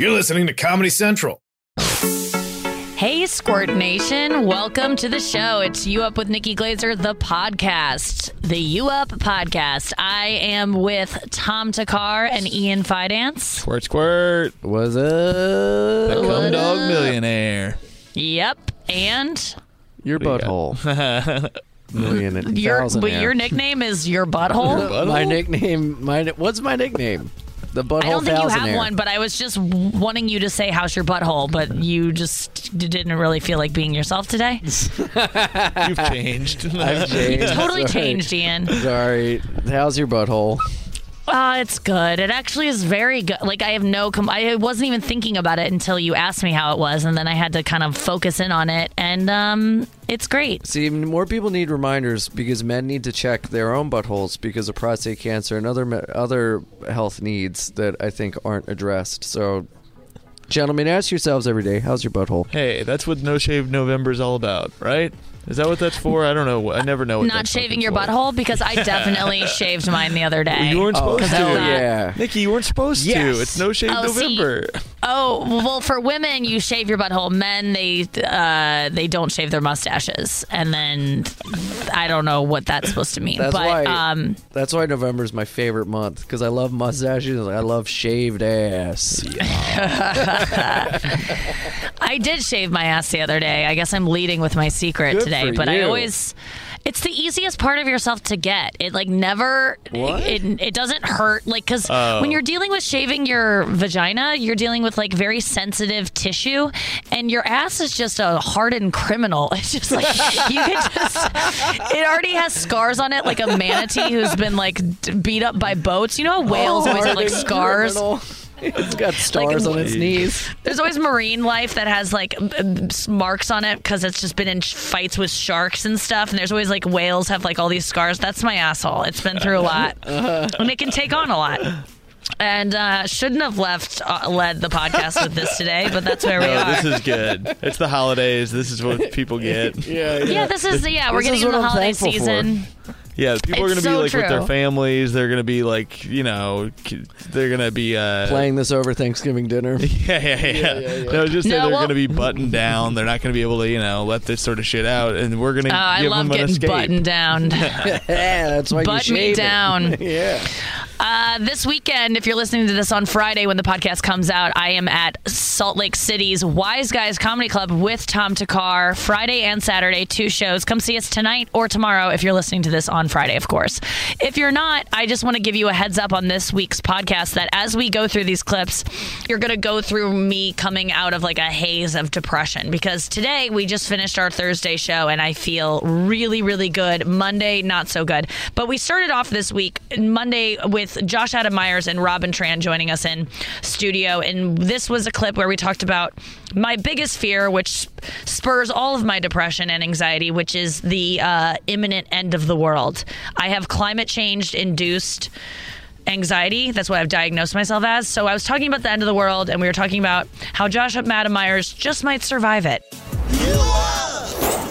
You're listening to Comedy Central. Hey, Squirt Nation. Welcome to the show. It's You Up with Nikki Glazer, the podcast, the You Up podcast. I am with Tom Thakkar and Ian Fidance. Squirt, squirt. What's up? The cum dog millionaire. Yep. And Your What do you butthole. Million and your, thousand but air. your nickname is your butthole. My nickname. My what's my nickname? The butthole. I don't think you have air. one, but I was just wanting you to say how's your butthole, but you just didn't really feel like being yourself today. You've changed. I've changed. Totally Sorry. changed, Ian. Sorry. How's your butthole? Uh, it's good. It actually is very good. Like I have no, com- I wasn't even thinking about it until you asked me how it was, and then I had to kind of focus in on it, and um, it's great. See, more people need reminders because men need to check their own buttholes because of prostate cancer and other other health needs that I think aren't addressed. So, gentlemen, ask yourselves every day, how's your butthole? hey, that's what No Shave November is all about, right? Is that what that's for? I don't know. I never know. What Not that's shaving your for. butthole because I definitely shaved mine the other day. You weren't Oh, supposed hell to. yeah. Nikki, you weren't supposed Yes. to. It's No Shave Oh, see. November. Oh well, for women you shave your butthole. Men they uh, they don't shave their mustaches, and then I don't know what that's supposed to mean. That's but why. um, that's why November is my favorite month because I love mustaches. I love shaved ass. I did shave my ass the other day. I guess I'm leading with my secret Good today, for but I always it's the easiest part of yourself to get. It like never What? It, it doesn't hurt like cuz Oh. when you're dealing with shaving your vagina, you're dealing with like very sensitive tissue and your ass is just a hardened criminal. It's just like you could just it already has scars on it like a manatee who's been like beat up by boats. You know how whales always have like scars? criminal. It's got stars on its knees. There's always marine life that has like m- m- marks on it because it's just been in fights with sharks and stuff. And there's always like whales have like all these scars. That's my asshole. It's been through a lot, and it can take on a lot. And uh, shouldn't have left uh, led the podcast with this today, but that's where we No, are. this is good. It's the holidays. This is what people get. Yeah, yeah, this is yeah. We're This getting is in the I'm holiday season. for. Season. Yeah, people are It's going to be so like with their families. They're going to be like, you know, k- they're going to be uh, Playing this over Thanksgiving dinner. Yeah, yeah, yeah. No, just say No, they're well- going to be buttoned down. They're not going to be able to, you know, let this sort of shit out, and we're going to Oh, I give love them an getting escape. buttoned down. yeah, that's why Butt you me shave it. down. yeah. Uh, this weekend, if you're listening to this on Friday when the podcast comes out, I am at Salt Lake City's Wise Guys Comedy Club with Tom Thakkar. Friday and Saturday, two shows. Come see us tonight or tomorrow if you're listening to this on Friday, of course. If you're not, I just want to give you a heads up on this week's podcast that as we go through these clips, you're going to go through me coming out of like a haze of depression because today we just finished our Thursday show and I feel really, really good. Monday, not so good. But we started off this week, Monday, with Josh Adam Meyers and Robin Tran joining us in studio. And this was a clip where we talked about my biggest fear, which spurs all of my depression and anxiety, which is the uh, imminent end of the world. I have climate change induced anxiety. That's what I've diagnosed myself as. So I was talking about the end of the world, and we were talking about how Josh Adam Meyers just might survive it.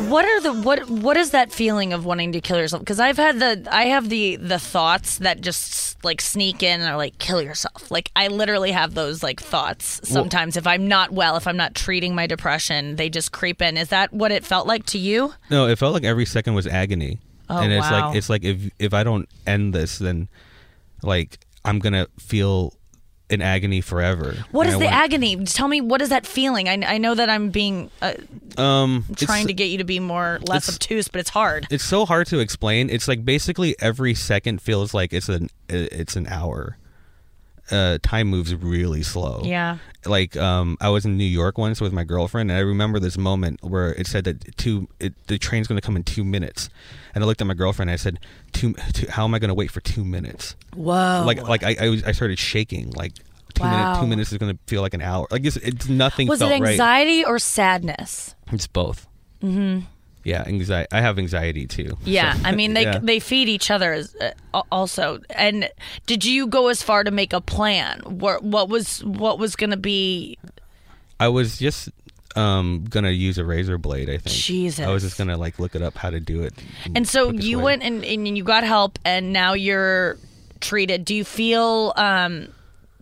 What are the what what is that feeling of wanting to kill yourself? Because I've had the I have the the thoughts that just like sneak in and are like kill yourself. Like I literally have those like thoughts sometimes if I'm not well, if I'm not treating my depression, they just creep in. Is that what it felt like to you? No, it felt like every second was agony. Oh, and it's wow. like it's like if if I don't end this then like I'm going to feel in agony forever. What is the want- agony? Tell me what is that feeling? I, I know that I'm being uh, Um trying to get you to be more less obtuse, but it's hard. It's so hard to explain. It's like basically every second feels like it's an it's an hour. Uh, time moves really slow. Yeah. Like um, I was in New York once with my girlfriend, and I remember this moment where it said that two it, the train's going to come in two minutes, and I looked at my girlfriend and I said, two, two, how am I going to wait for two minutes? Whoa. Like like I I, was, I started shaking. Like two Wow. minutes two minutes is going to feel like an hour. Like it's, it's nothing. was it felt right. anxiety or sadness? It's both. Mm-hmm. Yeah, anxiety. I have anxiety too. Yeah, So, I mean they yeah. they feed each other uh, al- also. And did you go as far to make a plan? What what was what was going to be? I was just um gonna use a razor blade. I think. Jesus. I was just gonna like look it up how to do it. And so you way. went and, and you got help, and now you're treated. Do you feel um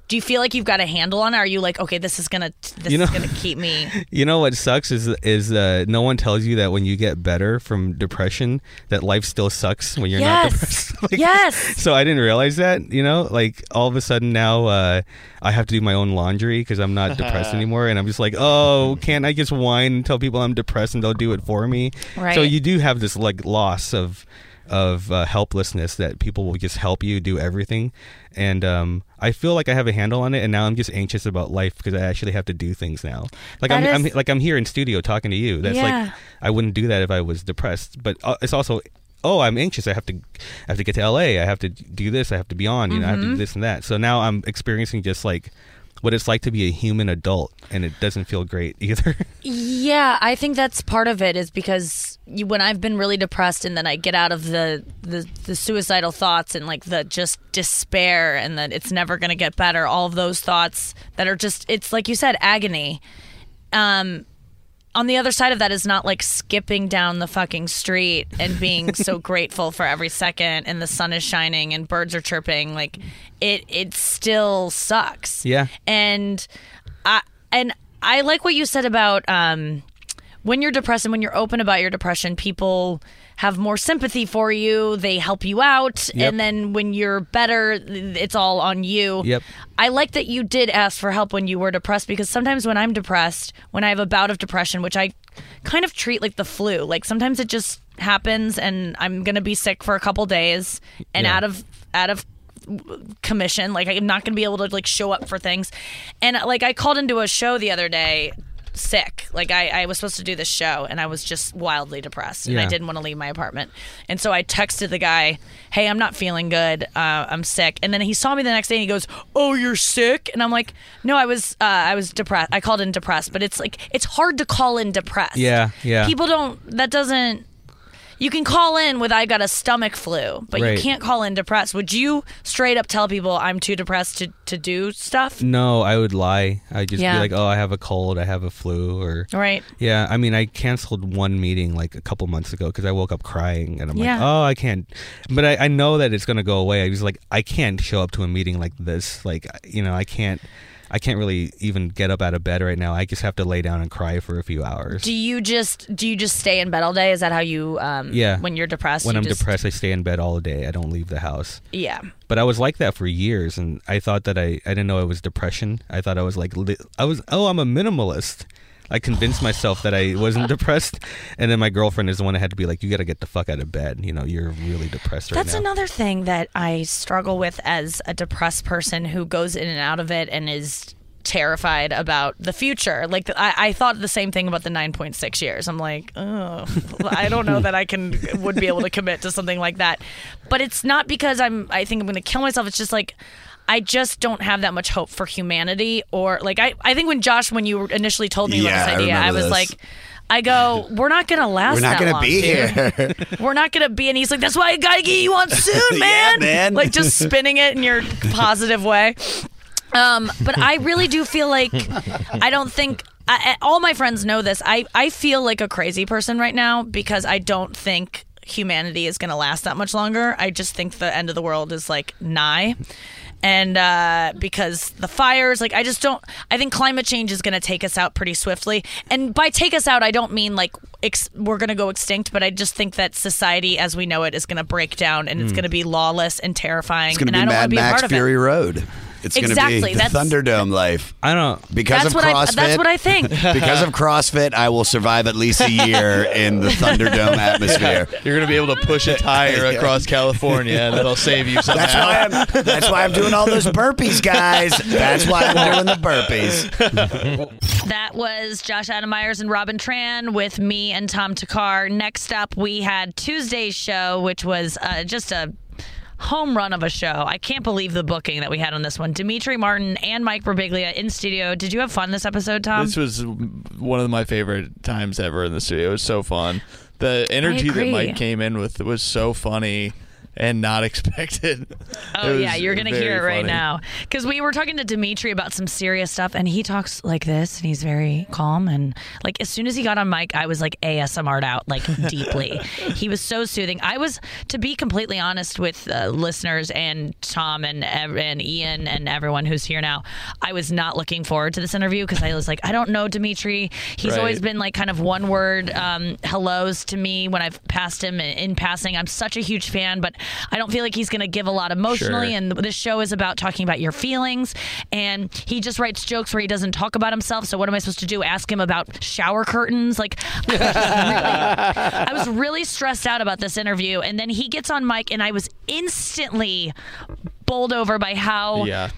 do you feel like you've got a handle on it? Are you like, okay, this is gonna this You know- is gonna keep me? You know what sucks is is uh, no one tells you that when you get better from depression, that life still sucks when you're not depressed. Like, yes. So I didn't realize that. You know, like all of a sudden now uh, I have to do my own laundry because I'm not depressed anymore, and I'm just like, oh, can't I just whine and tell people I'm depressed and they'll do it for me? Right. So you do have this like loss of of uh, helplessness that people will just help you do everything. And um, i feel like i have a handle on it and now i'm just anxious about life because i actually have to do things now. Like I'm, is- I'm like i'm here in studio talking to you. That's Yeah. like i wouldn't do that if i was depressed. But uh, it's also oh i'm anxious. I have to i have to get to la i have to do this. I have to be on you know i have to Mm-hmm. do this and that. So now i'm experiencing just like what it's like to be a human adult and it doesn't feel great either. Yeah, I think that's part of it is because when I've been really depressed and then I get out of the, the the suicidal thoughts and like the just despair and that it's never going to get better, all of those thoughts that are just it's like you said agony. Um on the other side of that is not like skipping down the fucking street and being so grateful for every second and the sun is shining and birds are chirping like it it still sucks Yeah. and I and I like what you said about um, when you're depressed and when you're open about your depression, people have more sympathy for you. They help you out, Yep. and then when you're better, it's all on you. Yep. I like that you did ask for help when you were depressed because sometimes when I'm depressed, when I have a bout of depression, which I kind of treat like the flu, like sometimes it just happens and I'm gonna be sick for a couple days and Yeah. out of out of commission like i'm not gonna be able to like show up for things and like i called into a show the other day sick. Like i, I was supposed to do this show and i was just wildly depressed and i didn't want to leave my apartment. And so i texted the guy hey i'm not feeling good. Uh, i'm sick. And then he saw me the next day and he goes oh you're sick? And i'm like no i was uh, i was depressed. I called in depressed. But it's like it's hard to call in depressed. Yeah, yeah. people don't that doesn't you can call in with I got a stomach flu, but Right. you can't call in depressed. Would you straight up tell people I'm too depressed to, to do stuff? No, I would lie. I'd just Yeah. be like, "Oh, I have a cold. I have a flu," or Right. yeah. I mean, I canceled one meeting like a couple months ago because I woke up crying, and I'm Yeah. like, "Oh, I can't." But I, I know that it's gonna go away. I was like, I can't show up to a meeting like this. Like, you know, I can't. I can't really even get up out of bed right now. I just have to lay down and cry for a few hours. Do you just do you just stay in bed all day? Is that how you um Yeah. when you're depressed? when I'm just- depressed, I stay in bed all day. I don't leave the house. Yeah. but I was like that for years, and I thought that I I didn't know it was depression. I thought I was like li- I was oh I'm a minimalist. I convinced myself that I wasn't depressed, and then my girlfriend is the one that had to be like, "You got to get the fuck out of bed. You know, you're really depressed right That's now." another thing that I struggle with as a depressed person who goes in and out of it and is terrified about the future. Like I, I thought the same thing about the 9.6 years. I'm like, oh, I don't know that I can would be able to commit to something like that. But it's not because I'm I think I'm going to kill myself. It's just like I just don't have that much hope for humanity or like I I think when Josh when you initially told me Yeah, about this idea, I, remember was this. like I go, we're not gonna last. We're not gonna long, be dude. here. We're not gonna be. And he's like, that's why I gotta get you on soon, Yeah, man. man. Like just spinning it in your positive way. Um, but I really do feel like I don't think I, I- all my friends know this. I I feel like a crazy person right now because I don't think humanity is gonna last that much longer. I just think the end of the world is like nigh. And uh, because the fires, like I just don't, I think climate change is going to take us out pretty swiftly. And by take us out, I don't mean like ex- we're going to go extinct, but I just think that society as we know it is going to break down and it's going to be lawless and terrifying. It's going to and be I don't Mad Max part Fury of it. Road. It's going to Exactly, be the that's- Thunderdome life. I don't. Because That's of what I. CrossFit, That's what I think. because of CrossFit, I will survive at least a year in the Thunderdome atmosphere. You're gonna be able to push a tire across California, and that'll save you somehow. That's why I'm. That's why I'm doing all those burpees, guys. That's why I'm doing the burpees. That was Josh Adam Meyers and Robin Tran with me and Tom Thakkar. Next up, we had Tuesday's show, which was uh, just a home run of a show. I can't believe the booking that we had on this one. Demetri Martin and Mike Birbiglia in studio. Did you have fun this episode, Tom? This was one of my favorite times ever in the studio. It was so fun. The energy that. Mike came in with was so funny. And not expected. Oh yeah, you're gonna hear it right funny. now. Because we were talking to Demetri about some serious stuff, and he talks like this, and he's very calm. And like as soon as he got on mic, I was like ASMR'd out like deeply. he was so soothing. I was, to be completely honest with uh, listeners and Tom and and Ian and everyone who's here now, I was not looking forward to this interview because I was like, I don't know Demetri. He's Right. always been like kind of one word um, hellos to me when I've passed him in passing. I'm such a huge fan, but I don't feel like he's going to give a lot emotionally. Sure. And this show is about talking about your feelings. And he just writes jokes where he doesn't talk about himself. So what am I supposed to do? Ask him about shower curtains? Like, I was, really, I was really stressed out about this interview. And then he gets on mic, and I was instantly bowled over by how Yeah.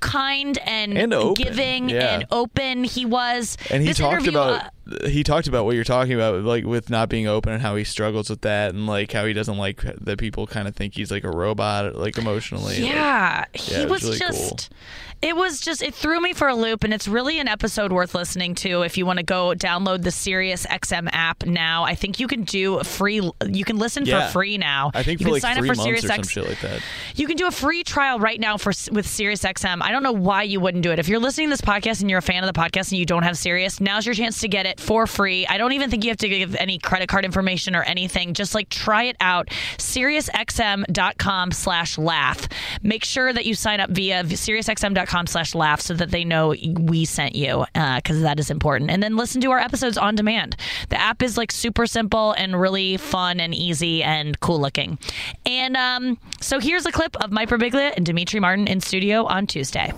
kind and, And giving yeah. and open he was. And he This talked about uh, he talked about what you're talking about, like with not being open and how he struggles with that, and like how he doesn't like that people kind of think he's like a robot, like emotionally. Like, Yeah, he was, really just. cool. It was just it threw me for a loop, and it's really an episode worth listening to. If you want to go download the Sirius XM app now, I think you can do a free. You can listen Yeah. for free now. I think you can like sign up for Sirius shit like that. You can do a free trial right now for with Sirius XM. I don't know why you wouldn't do it. If you're listening to this podcast and you're a fan of the podcast and you don't have Sirius, now's your chance to get it for free. I don't even think you have to give any credit card information or anything. Just like try it out. SiriusXM.com slash laugh. Make sure that you sign up via SiriusXM.com slash laugh so that they know we sent you because that is important. And then listen to our episodes on demand. The app is like super simple and really fun and easy and cool looking. And um, so here's a clip of Mike Birbiglia and Demetri Martin in studio on Tuesday.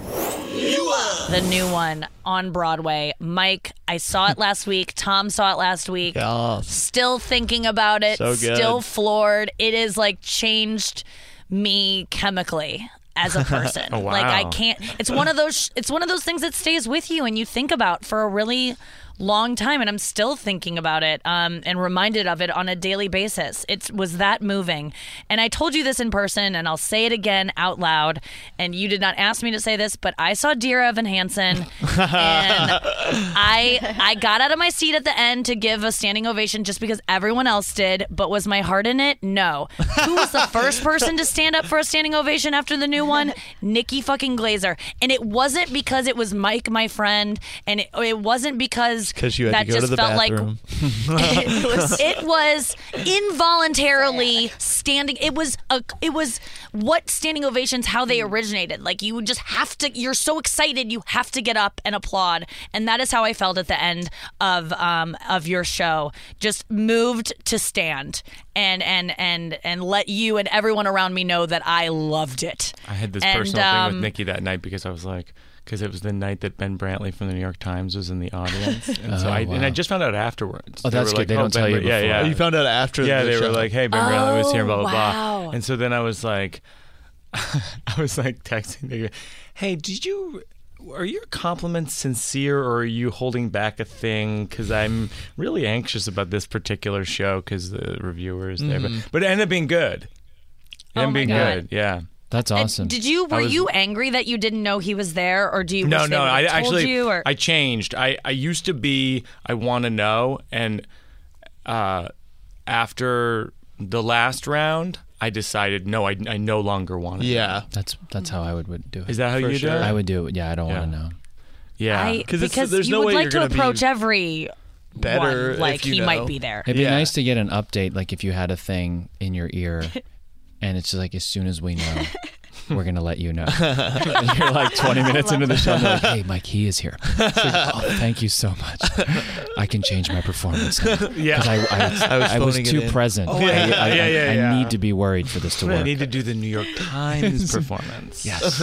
The new one on Broadway. Mike, I saw it last week. Tom saw it last week. Yes. Still thinking about it. So good. Still floored. It is like changed me chemically as a person. Oh, wow. Like I can't. It's one of those. It's one of those things that stays with you and you think about for a really long time and I'm still thinking about it um, and reminded of it on a daily basis. It was that moving. And I told you this in person and I'll say it again out loud. And you did not ask me to say this, but I saw Dear Evan Hansen and I I got out of my seat at the end to give a standing ovation just because everyone else did, but was my heart in it? No. Who was the first person to stand up for a standing ovation after the new one? Nikki fucking Glazer. And it wasn't because it was Mike, my friend, and it, it wasn't because Because you had that to go just to the felt bathroom. like it was, it was involuntarily standing it was a it was what standing ovations how they originated. Like you just have to you're so excited you have to get up and applaud. And that is how i felt at the end of um of your show. Just moved to stand and and and and let you and everyone around me know that i loved it. I had this And, personal thing um, with Nikki that night because I was like, because it was the night that Ben Brantley from the New York Times was in the audience, and so Oh, I and. I just found out afterwards. Oh, that's were good. like, They oh, don't Ben tell you Bra- Yeah, yeah. Oh, you found out after. yeah, the they show. were like, "Hey, Ben Brantley was here," blah blah Oh, wow. blah. And so then I was like, I was like texting "Hey, did you?" Are your compliments sincere, or are you holding back a thing? Because I'm really anxious about this particular show because the reviewers there, but, mm-hmm. but it ended up being good. It Oh ended up being God. good. Yeah. That's awesome. did you were was- you angry that you didn't know he was there or do you No, wish no. would I told actually you or I changed. I I used to be I want to know, and uh, after the last round, I decided no, I, I no longer want to. Yeah. that's that's how I would, would do it. Is that how For you sure. do it? I would do it. Yeah, I don't Yeah. want to know. yeah. I, 'Cause it's- because there's you no would way like you're to gonna be approach every better one, like if you he know. might be there. It'd be Yeah. nice to get an update, like if you had a thing in your ear, and it's just like as soon as we know, we're gonna let you know. and you're like 20 minutes into the show, and they're like, "Hey, Mike, he is here." It's like, oh, thank you so much. I can change my performance now. Yeah. 'Cause I, I, I was I was phoning it too in. present. Oh, yeah. I, I, Yeah, I- yeah, I yeah. need to be worried for this to work. I work. need to do the New York Times performance. Yes.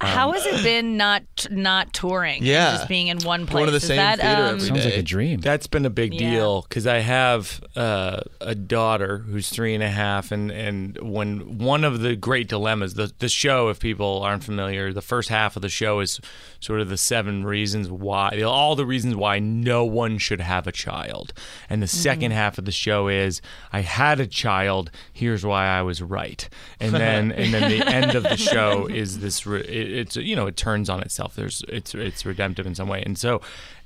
How has it been not not touring? Yeah. just being in one place. Going to the Is same that, theater um, every Sounds like a dream. That's been a big Yeah. deal because I have uh, a daughter who's three and a half, and, and when one of the great dilemmas, the the show, if people aren't familiar, the first half of the show is sort of the seven reasons why, all the reasons why no one should have a child, and the second half of the show is I had a child. Here's why I was right, and then and then the end of the show is this. Re- it, it's you know it turns on itself. There's it's it's redemptive in some way, and so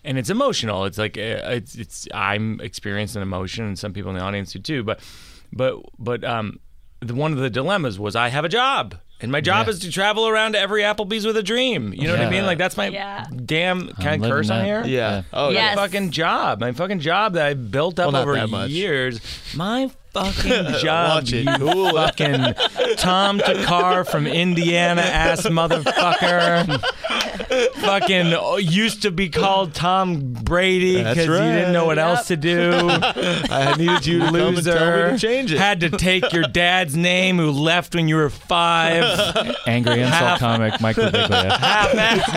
and it's emotional. It's like uh, it's it's I'm experiencing emotion, and some people in the audience do too. But but but um, the, one of the dilemmas was I have a job. And my job Yeah. is to travel around to every Applebee's with a dream. You know what I mean? Like that's my Yeah. damn. Can I'm I curse living on that. here? Yeah. Oh, Yes. My fucking job. My fucking job that I built up Well, over years. My fucking job. Watch it. you fucking Tom Thakkar from Indiana ass motherfucker. fucking oh, used to be called Tom Brady That's because you didn't know what right. else to do. I needed you to come and Loser. tell me to change it. Had to take your dad's name who left when you were five. Angry insult comic Mike Birbiglia. Half-ass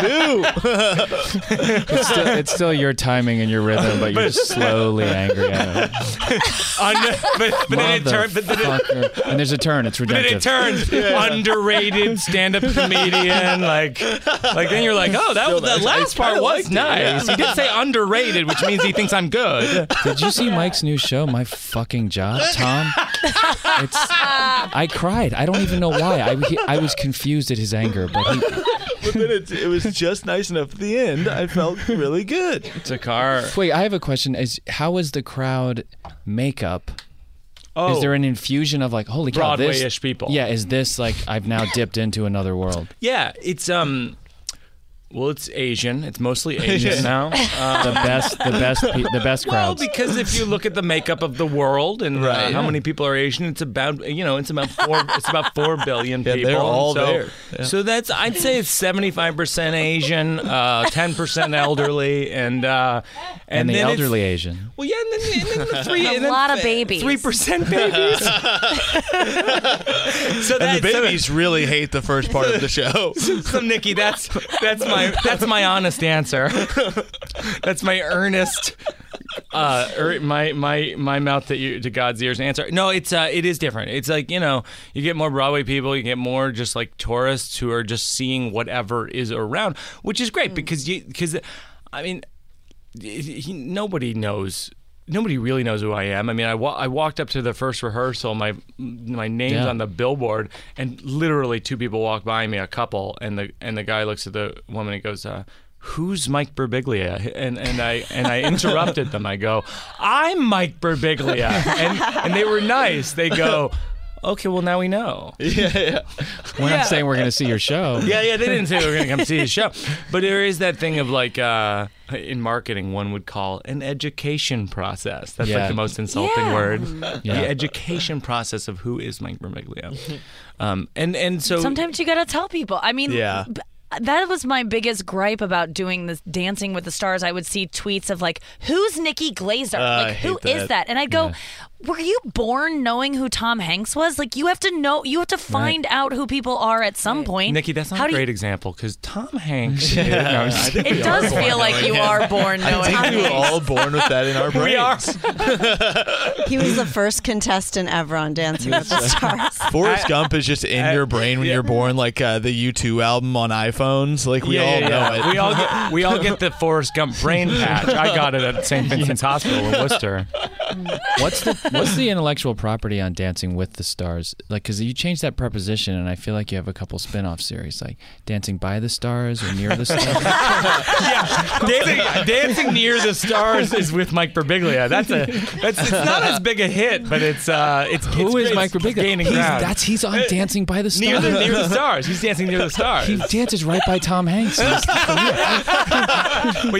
It's still, it's still your timing and your rhythm, but you're just slowly angry at him. under, but, but then it turned. But then it, Motherfucker. And there's a turn. It's But then redemptive. it turns underrated stand-up comedian. Like, like then you're like, oh, that was, that nice. I last part was liked it, nice. He did say underrated, which means he thinks I'm good. Did you see Mike's new show, My Fucking Job, Tom? It's. I cried. I don't even know why. I, he, I was confused at his anger, but he, but then it, it was just nice enough at the end. I felt really good. It's a car. Wait, I have a question. Is how is the crowd makeup? Oh, Is there an infusion of like, holy cow. Broadway-ish people. Yeah, is this like I've now dipped into another world? yeah, it's um. Well, it's Asian. It's mostly Asian now. Um, The best, the best, pe- the best Well, because if you look at the makeup of the world and uh, Right, how yeah. many people are Asian, it's about you know it's about four it's about four billion Yeah, people. they're all so, there. Yeah. So that's I'd say it's seventy five percent Asian, uh, ten percent elderly, and uh, and, and the elderly Asian. Well, yeah, and then, and then the three, A and then lot of babies. three percent babies. so And the that- so- babies really hate the first part of the show. so Nikki, that's that's my that's my honest answer. that's my earnest, uh, er, my my my mouth to you to God's ears answer. No, it's uh, it is different. It's like you know, you get more Broadway people, you get more just like tourists who are just seeing whatever is around, which is great because you because, I mean, he- nobody knows. Nobody really knows who I am. I mean, I, wa- I walked up to the first rehearsal. My my name's Yeah. on the billboard, and literally two people walk by me, a couple, and the and the guy looks at the woman and goes, uh, "Who's Mike Birbiglia?" And and I and I interrupted them. I go, "I'm Mike Birbiglia," and and they were nice. They go, "Okay, well now we know." yeah, yeah. We're not saying we're going to see your show. Yeah, yeah, they didn't say we are going to come see the show. But there is that thing of like, uh, in marketing, one would call an education process. That's Yeah. like the most insulting Yeah. word. Yeah. The education process of who is Mike Birbiglia. Um, and, and so. Sometimes you gotta tell people. I mean, Yeah. b- that was my biggest gripe about doing this Dancing with the Stars. I would see tweets of like, "Who's Nikki Glazer? Uh, like, who hate is that. that?" And I'd go, "Were you born knowing who Tom Hanks was? Like, you have to know. You have to find out who people are at some point." Nikki, that's not How a do you- great example because Tom Hanks. No, I'm just. It does feel like you are born I knowing. think we were all born with that in our brains. We are. He was the first contestant ever on Dancing with the Stars. Forrest Gump is just in I- your brain when yeah. you're born, like uh, the U2 album on iPhones. Like we yeah, all yeah, know yeah. it. We all get we all get the Forrest Gump brain patch. I got it at St. Vincent's Hospital in Worcester. What's the What's the intellectual property on Dancing with the Stars? Like, because you changed that preposition, and I feel like you have a couple spin-off series, like Dancing by the Stars or Near the Stars. yeah, dancing, dancing near the stars is with Mike Birbiglia. That's a that's it's not as big a hit, but it's uh it's Who it's is. Mike Birbiglia? Gaining He's, ground. that's he's on Dancing by the Stars. near the near the stars. He's dancing near the stars. he dances right by Tom Hanks. But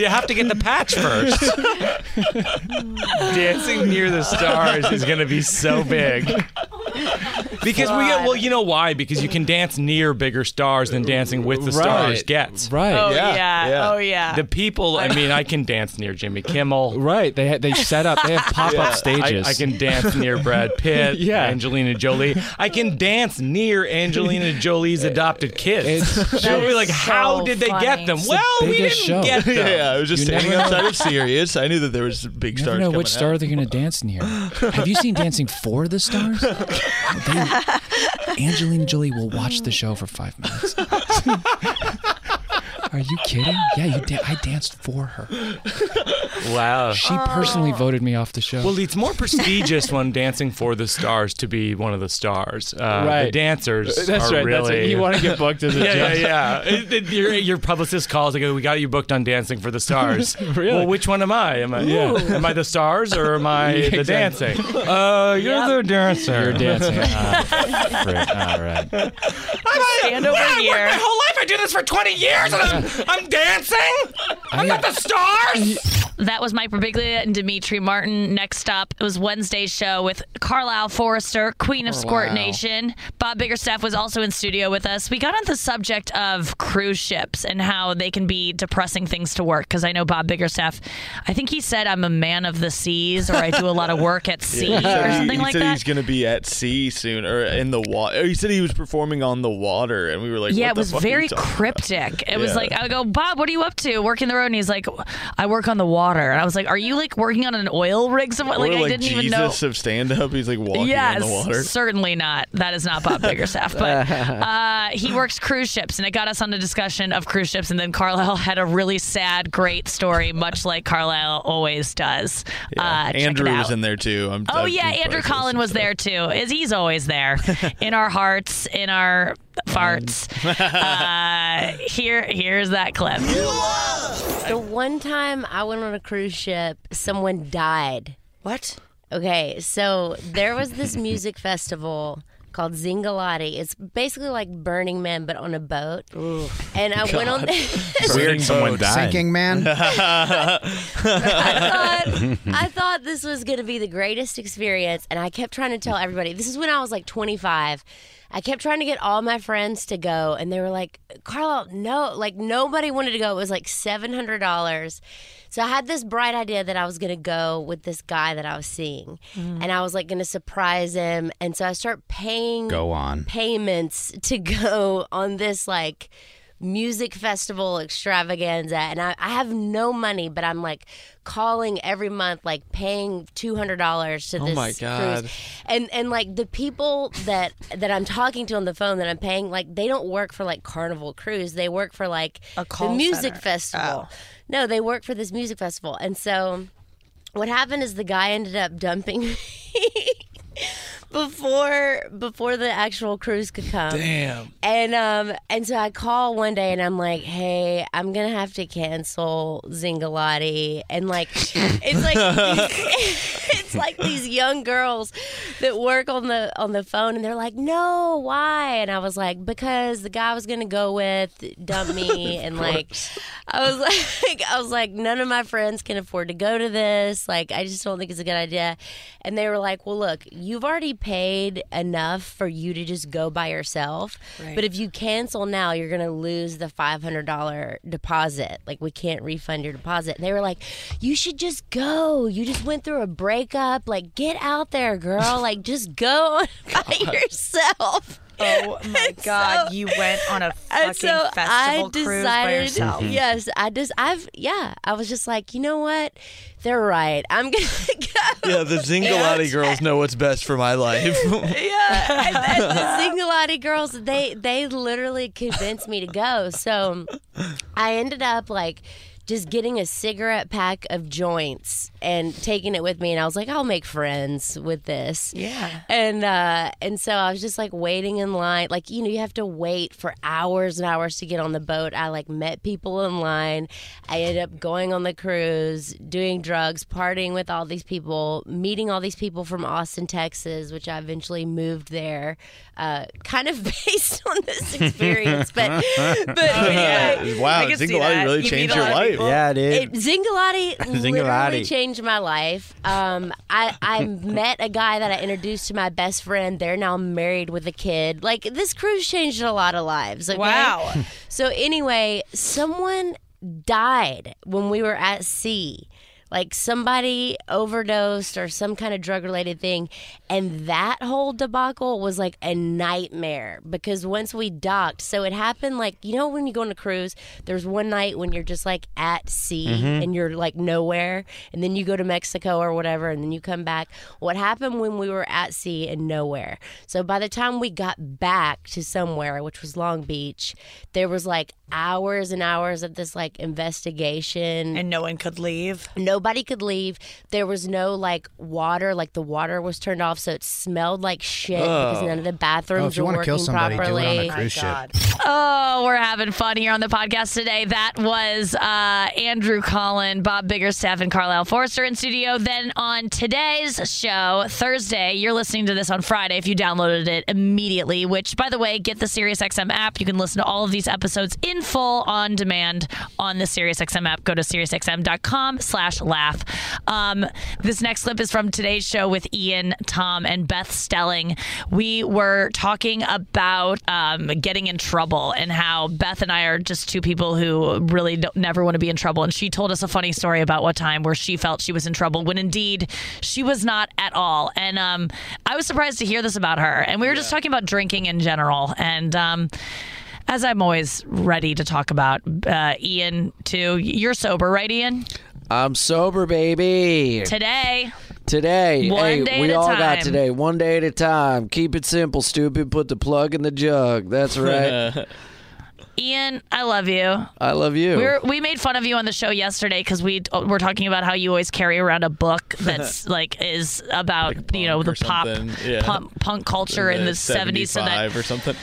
you have to get the patch first. dancing near the stars is going to be so big. Because we get well, you know why? Because you can dance near bigger stars than dancing with the stars Right. gets. right. Oh Yeah, yeah. yeah. Oh yeah. The people, I mean, I can dance near Jimmy Kimmel. Right. They ha- they set up. They have pop up Yeah. stages. I, I can dance near Brad Pitt, Yeah. Angelina Jolie. I can dance near Angelina Jolie's adopted kids. It's- She'll be like, so how did they get them? It's the Well, we didn't show. get them. yeah, I was just You standing never know. outside of Sirius. I knew that there was big You stars never know coming which star out. they're going to dance near. Have you seen Dancing for the Stars? They- Angelina Jolie will watch the show for five minutes. Are you kidding? Yeah, you da- I danced for her. Wow. She personally voted me off the show. Well, it's more prestigious when dancing for the stars to be one of the stars. Uh, The Right. dancers That's are right. That's really. right. You want to get booked as a yeah, yeah, judge. yeah. It- it- your, your publicist calls and goes, "We got you booked on Dancing for the Stars." Really? Well, which one am I? Am I? yeah. Am I the stars or am I the exactly. dancing? Uh, you're the dancer. You're dancing. Ah, great. All right. Stand over here. My whole life I do this for 20 years and I'm, I'm dancing. I'm not the stars. That was Mike Birbiglia and Demetri Martin. Next up, it was Wednesday's show with Carlisle Forrester, Queen of oh, Squirt Nation. Bob Biggerstaff was also in studio with us. We got on the subject of cruise ships and how they can be depressing things to work. Because I know Bob Biggerstaff, I think he said I'm a man of the seas or I do a lot of work at sea or He said he- something he like said that. he's going to be at sea soon or in the water. He said he was performing on the water, and we were like, yeah, what it the was very talking about? cryptic. It was like I go, Bob, what are you up to? Working the road, and he's like, I work on the water. And I was like, Are you like working on an oil rig somewhere? Like or I didn't Jesus even know. Jesus of stand up. He's like walking yes, on the water. certainly not. That is not Bob Biggerstaff. But uh, he works cruise ships, and it got us on a discussion of cruise ships. And then Carlisle had a really sad, great story, much like Carlisle always does. Uh, Andrew was in there too. I'm, Oh I've yeah, Andrew Collin was there too. Is he's always there in our hearts, in our farts. uh, here, here's that clip. The one time I went on a cruise ship, someone died. What? Okay, so there was this music festival called Zingalati. It's basically like Burning Man, but on a boat. And I went on. Weird, someone died. Sinking man. I thought I thought this was going to be the greatest experience, and I kept trying to tell everybody. This is when I was like 25. I kept trying to get all my friends to go, and they were like, "Carla, no!" Like nobody wanted to go. It was like seven hundred dollars. So I had this bright idea that I was going to go with this guy that I was seeing, mm. and I was like going to surprise him. And so I start paying Go on. payments to go on this like music festival extravaganza and I, I have no money but i'm like calling every month like paying $200 to Oh this my God. cruise and and like the people that that i'm talking to on the phone that i'm paying like they don't work for like carnival cruise they work for like A the music center. festival Oh. no they work for this music festival and so what happened is the guy ended up dumping me before before the actual cruise could come. Damn. And um and so I call one day and I'm like, "Hey, I'm going to have to cancel Zingalati." And like it's like it's like these young girls that work on the on the phone and they're like, "No, why?" And I was like, "Because the guy I was going to go with dumped me and like I was like I was like none of my friends can afford to go to this. Like I just don't think it's a good idea." And they were like, "Well, look, you've already paid enough for you to just go by yourself. But if you cancel now, you're going to lose the $500 deposit. Like we can't refund your deposit." And they were like, "You should just go. You just went through a breakup. Like get out there, girl. Like just go by yourself." Oh my And God! so- you went on a fucking so festival I cruise by yourself. Mm-hmm. yes, I just, I've, yeah, I was just like, you know what, they're right. I'm gonna go. Yeah, the Zingalati girls know what's best for my life. Yeah, and, and the Zingalati girls, they they literally convinced me to go. So I ended up like just getting a cigarette pack of joints and taking it with me and I was like I'll make friends with this. Yeah. And uh and so I was just like waiting in line like you know you have to wait for hours and hours to get on the boat. I like met people in line. I ended up going on the cruise, doing drugs, partying with all these people, meeting all these people from Austin, Texas, which I eventually moved there. Uh, kind of based on this experience, but but anyway, wow, I can see Zingalati that. really You meet changed your lot of life. people. Yeah, dude. it, Zingalati, literally changed my life. Um, I I met a guy that I introduced to my best friend. They're now married with a kid. Like this cruise changed a lot of lives. Okay? Wow. So anyway, someone died when we were at sea. Like somebody overdosed or some kind of drug related thing. And that whole debacle was like a nightmare because once we docked, so it happened like, you know, when you go on a cruise, there's one night when you're just like at sea Mhm. and you're like nowhere. And then you go to Mexico or whatever and then you come back. What happened when we were at sea and nowhere? So by the time we got back to somewhere, which was Long Beach, there was like hours and hours of this like investigation and no one could leave nobody could leave there was no like water like the water was turned off so it smelled like shit because none of the bathrooms Oh, if you were wanna working kill somebody, do it on a properly cruise ship. Oh, we're having fun here on the podcast today. That was uh, Andrew Collin, Bob Biggerstaff, and Carlisle Forrester in studio. Then on today's show, Thursday, you're listening to this on Friday if you downloaded it immediately, which, by the way, get the SiriusXM app. You can listen to all of these episodes in full on demand on the SiriusXM app. Go to SiriusXM.com slash laugh. Um, this next clip is from today's show with Ian, Tom, and Beth Stelling. We were talking about um, getting in trouble and how Beth and I are just two people who really don't, never want to be in trouble. And she told us a funny story about what time where she felt she was in trouble when indeed she was not at all. And um, I was surprised to hear this about her. And we were just talking about drinking in general. And um, as I'm always ready to talk about, uh, Ian, too, you're sober, right, Ian? I'm sober, baby. Today. Today, One hey, day we at a all got today. One day at a time. Keep it simple, stupid. Put the plug in the jug. That's right. Ian, I love you. I love you. We were, we made fun of you on the show yesterday because we uh, were talking about how you always carry around a book that's like is about you know the pop yeah. punk, punk culture in the seventies, so that 75 or something.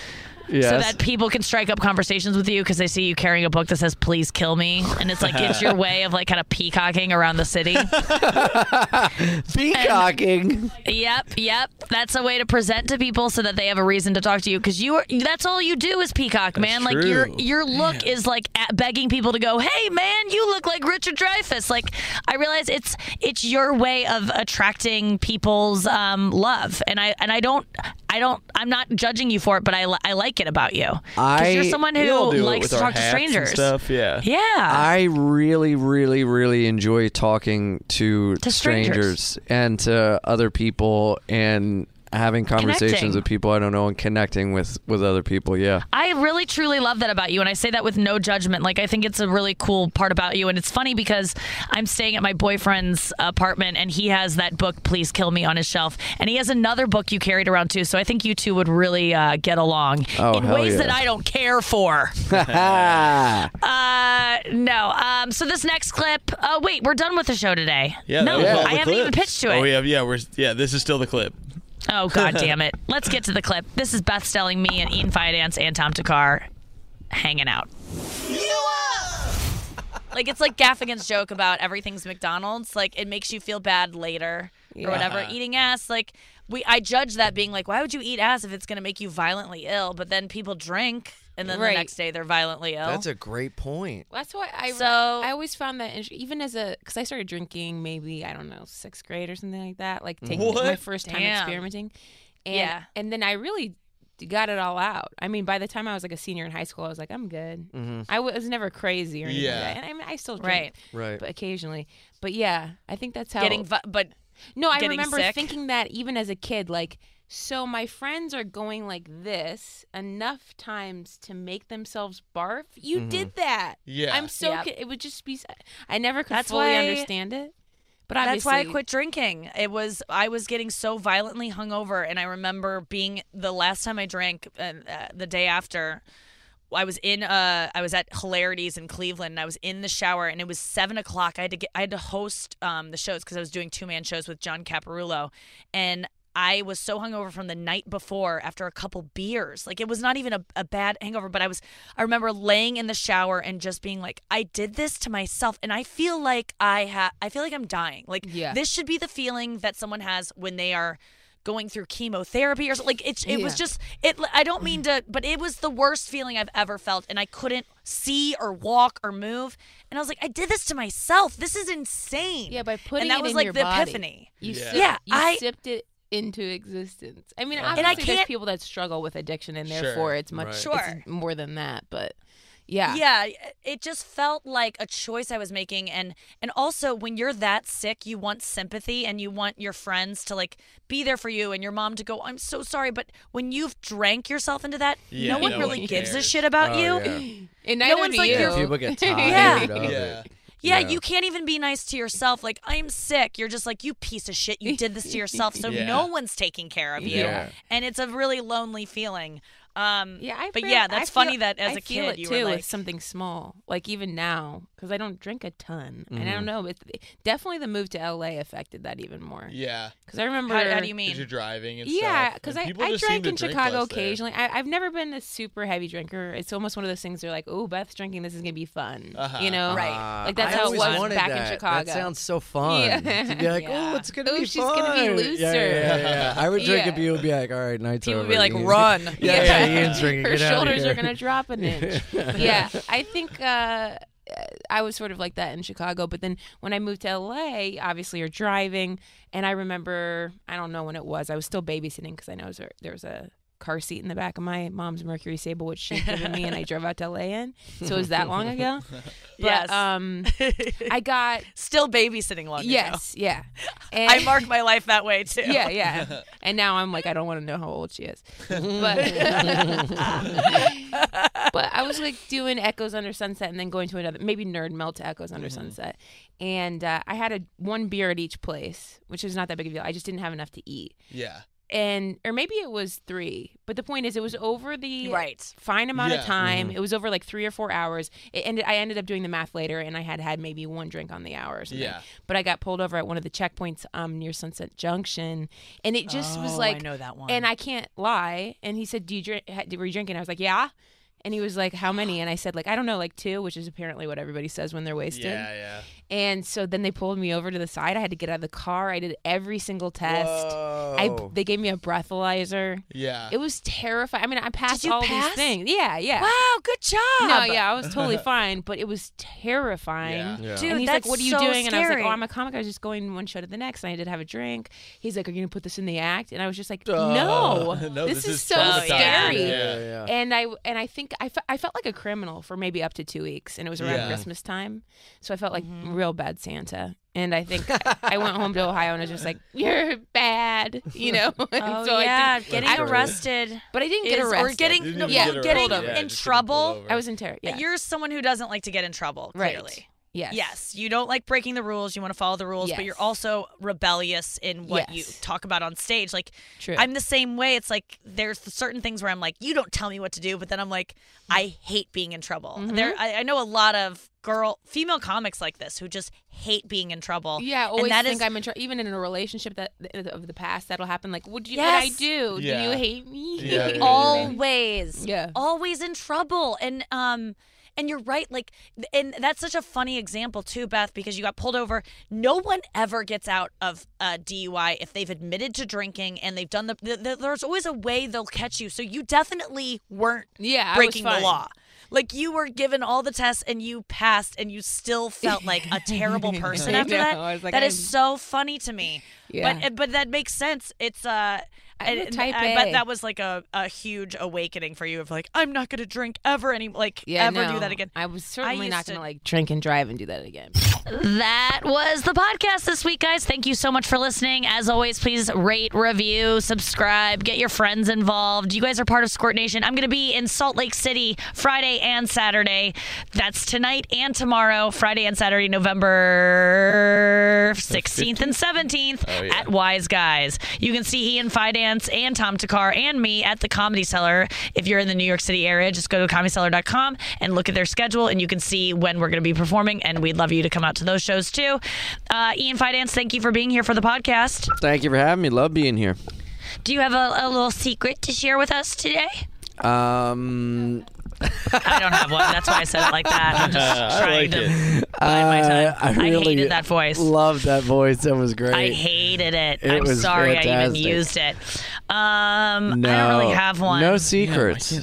So that people can strike up conversations with you because they see you carrying a book that says "Please kill me," and it's like it's your way of like kind of peacocking around the city. Peacocking. Yep, yep. That's a way to present to people so that they have a reason to talk to you because you are. That's all you do is peacock, man. Like your true. your look is like at begging people to go, "Hey, man, you look like Richard Dreyfuss." Like I realize it's it's your way of attracting people's um, love, and I and I don't I don't I'm not judging you for it, but I li- I like it about you because you're someone who likes to talk to strangers. stuff, yeah. Yeah. I really, really, really enjoy talking to, To strangers. and to other people and having conversations Connecting. with people I don't know and connecting with with other people. Yeah. I really truly love that about you, and I say that with no judgment. Like I think it's a really cool part about you, and it's funny because I'm staying at my boyfriend's apartment, and he has that book "Please Kill Me" on his shelf, and he has another book you carried around too. So I think you two would really uh, get along Oh, in ways yeah. that I don't care for. uh, no. Um, so this next clip. Oh wait, we're done with the show today. Yeah, no, that I haven't even pitched to it. Oh, we have, yeah, we're yeah. This is still the clip. Oh god damn it. Let's get to the clip. This is Beth Stelling, me and Ian Fidance and Tom Thakkar hanging out. Like it's like Gaffigan's joke about everything's McDonald's. Like it makes you feel bad later or whatever. Yeah. Eating ass, like we I judge that being like, why would you eat ass if it's gonna make you violently ill? But then people drink and then Right. the next day they're violently ill. That's a great point. That's why I So- I always found that int- even as a because I started drinking maybe I don't know sixth grade or something like that, like taking What? my first time Damn. experimenting, and Yeah. and then I really got it all out. I mean, by the time I was like a senior in high school, I was like, I'm good. Mhm. I was never crazy or anything. Yeah. Like that. And I mean, I still drink, Right. Right. but occasionally. But yeah, I think that's how Getting vi- but no, I getting remember sick? thinking that even as a kid, like, so my friends are going like this enough times to make themselves barf. You Mm-hmm. Mhm. did that. Yeah. I'm so. Yep. ki- It would just be. I never could That's fully why- understand it. But That's why I quit drinking. It was I was getting so violently hungover, and I remember being the last time I drank, uh, uh, the day after. I was in uh I was at Hilarities in Cleveland and I was in the shower and it was seven o'clock. I had to get I had to host um the shows because I was doing two man shows with John Caparulo and I was so hungover from the night before after a couple beers. Like it was not even a, a bad hangover, but I was I remember laying in the shower and just being like, I did this to myself and I feel like I have I feel like I'm dying. Like Yeah. this should be the feeling that someone has when they are going through chemotherapy or so- like it's it was just it I don't mean to but it was the worst feeling I've ever felt and I couldn't see or walk or move and I was like I did this to myself this is insane Yeah, by putting and that it was in like the body. epiphany You yeah, sip- yeah you I sipped it into existence. I mean, And I obviously there's can't- people that struggle with addiction, and Sure. therefore it's much Right. it's more than that. But Yeah. Yeah, it just felt like a choice I was making and and also when you're that sick, you want sympathy and you want your friends to like be there for you and your mom to go, "I'm so sorry," but when you've drank yourself into that, Yeah, no one no really one gives a shit about Oh, you. yeah. And No one's do like, you. you're- People get tired Yeah. of Yeah. Yeah, Yeah. you can't even be nice to yourself. Like, I'm sick. You're just like, you piece of shit. You did this to yourself. So Yeah. no one's taking care of you. And it's a really lonely feeling. Um, Yeah, I but feel- yeah, I that's feel- funny that as I a feel kid it you too were like, with something small, like even now, because I don't drink a ton, and I Mm-hmm. don't know. It, definitely the move to LA affected that even more. Yeah. Because I remember. how, how do you Because mean? you're driving and Yeah, because I, people I drank in drink Chicago less there. occasionally. I, I've never been a super heavy drinker. It's almost one of those things. They're like, "Oh, Beth's drinking. This is gonna be fun." Uh-huh. You know, Right. Like that's I how it was back that. in Chicago. That sounds so fun. Yeah. To be like, Yeah. oh, it's gonna Ooh, be she's gonna be looser. Yeah, yeah, yeah, yeah. I would drink Yeah. a beer and be like, all right, night's People over. would be like, run. Yeah, yeah, Ian's. Her shoulders are gonna drop an inch. yeah, I think uh, I was sort of like that in Chicago. But then when I moved to LA, obviously you're driving, and I remember I don't know when it was. I was still babysitting because I know there was a car seat in the back of my mom's Mercury Sable, which she'd given me, and I drove out to LA in. So it was that long ago. But Yes. um, I got Still babysitting long ago. yes, yeah. I And- marked my life that way too. yeah, yeah. And now I'm like, I don't want to know how old she is. But but I was like doing Echoes Under Sunset and then going to another, maybe Nerd Melt to Echoes Under Sunset. And uh, I had a one beer at each place, which is not that big of a deal. I just didn't have enough to eat. Yeah. And or maybe it was three, but the point is, it was over the Right. fine amount Yeah. of time. It was over like three or four hours. It ended. I ended up doing the math later, and I had had maybe one drink on the hour. Or something. Yeah. But I got pulled over at one of the checkpoints um, near Sunset Junction, and it just was Oh, like, I know that one. and I can't lie. And he said, "Do you drink? Were you drinking?" I was like, "Yeah." And he was like, "How many?" And I said, "Like I don't know, like two, which is apparently what everybody says when they're wasted." Yeah, yeah. And so then they pulled me over to the side. I had to get out of the car. I did every single test. I they gave me a breathalyzer. Yeah. It was terrifying. I mean, I passed you all pass? these things. Yeah, yeah. Wow, good job. No, yeah, I was totally fine, but it was terrifying. Yeah. Yeah. Dude, and he's that's like, "What are you so doing?" And I was like, "Oh, I'm a comic. I was just going one show to the next, and I did have a drink." He's like, "Are you gonna put this in the act?" And I was just like, Uh, "No, no, this, this is, is so scary." Yeah. Yeah, yeah. And I and I think I, fe- I felt like a criminal for maybe up to two weeks, and it was around Yeah. Christmas time, so I felt like Mm-hmm. real bad Santa. And I think I went home to Ohio and I was just like, "You're bad," you know. And Oh so I yeah, think- getting I- arrested. But I didn't get is- arrested. Or getting didn't no, even yeah, get getting arrested. Yeah, in just getting pulled trouble. over. I was in terror. Yeah, You're someone who doesn't like to get in trouble. right. Clearly. Yes. Yes, you don't like breaking the rules. You want to follow the rules, but you're also rebellious in what you talk about on stage. Like True. I'm the same way. It's like there's certain things where I'm like, you don't tell me what to do, but then I'm like, I hate being in trouble. Mm-hmm. There, I, I know a lot of girl, female comics like this who just hate being in trouble. Yeah, always and that think is I'm in trouble. Even in a relationship that of the past, that'll happen. Like, what did you? Yes. What I do? Do you hate me? Yeah, yeah, yeah. always Yeah. always in trouble and um and you're right like and that's such a funny example too beth because you got pulled over. No one ever gets out of uh, dui if they've admitted to drinking and they've done the, the, the there's always a way they'll catch you. So you definitely weren't Yeah, breaking the law like you were given all the tests and you passed and you still felt like a terrible person after that. I like, that is I'm- so funny to me Yeah. but but that makes sense it's uh type I bet that was like a, a huge awakening for you of like I'm not gonna drink ever any like Yeah, ever no. do that again. I was certainly used not to- gonna like drink and drive and do that again. That was the podcast this week, guys. Thank you so much for listening. As always, please rate, review, subscribe, get your friends involved. You guys are part of Squirt Nation. I'm going to be in Salt Lake City Friday and Saturday. That's tonight and tomorrow, Friday and Saturday, November 16th and 17th at Wise Guys. You can see Ian Fidance and Tom Thakkar and me at the Comedy Cellar. If you're in the New York City area, just go to comedycellar.com and look at their schedule, and you can see when we're going to be performing. And we'd love you to come out to those shows too. Uh, Ian Fidance, thank you for being here for the podcast. Thank you for having me. Love being here. Do you have a, a little secret to share with us today? Um, I don't have one. That's why I said it like that. I'm just I trying like to it. bide my time. I, I really hated that voice. Loved that voice. That was great. I hated it. It I'm was sorry I even used it. Um, no, I don't really have one. No secrets.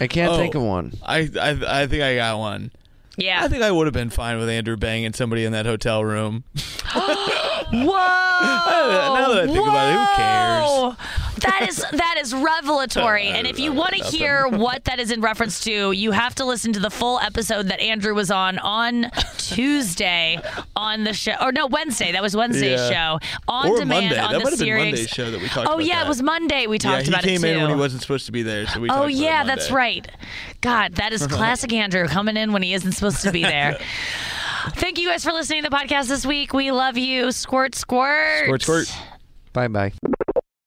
I can't Oh. think of one. I, I I think I got one. Yeah. I think I would have been fine with Andrew banging somebody in that hotel room. Whoa! now that I think about it, who cares? Whoa! That is that is revelatory. And if you want to hear what that is in reference to, you have to listen to the full episode that Andrew was on on Tuesday on the show, or no Wednesday. That was Wednesday's Yeah. show on Or demand Monday. on That the might have been series. Monday's show that we talked oh about yeah, that. it was Monday. We talked yeah, he about came it too. in when he wasn't supposed to be there, so we. Oh talked yeah, Monday. that's right. God, that is classic Andrew coming in when he isn't supposed to be there. Thank you guys for listening to the podcast this week. We love you. Squirt, squirt. Squirt, squirt. Bye bye.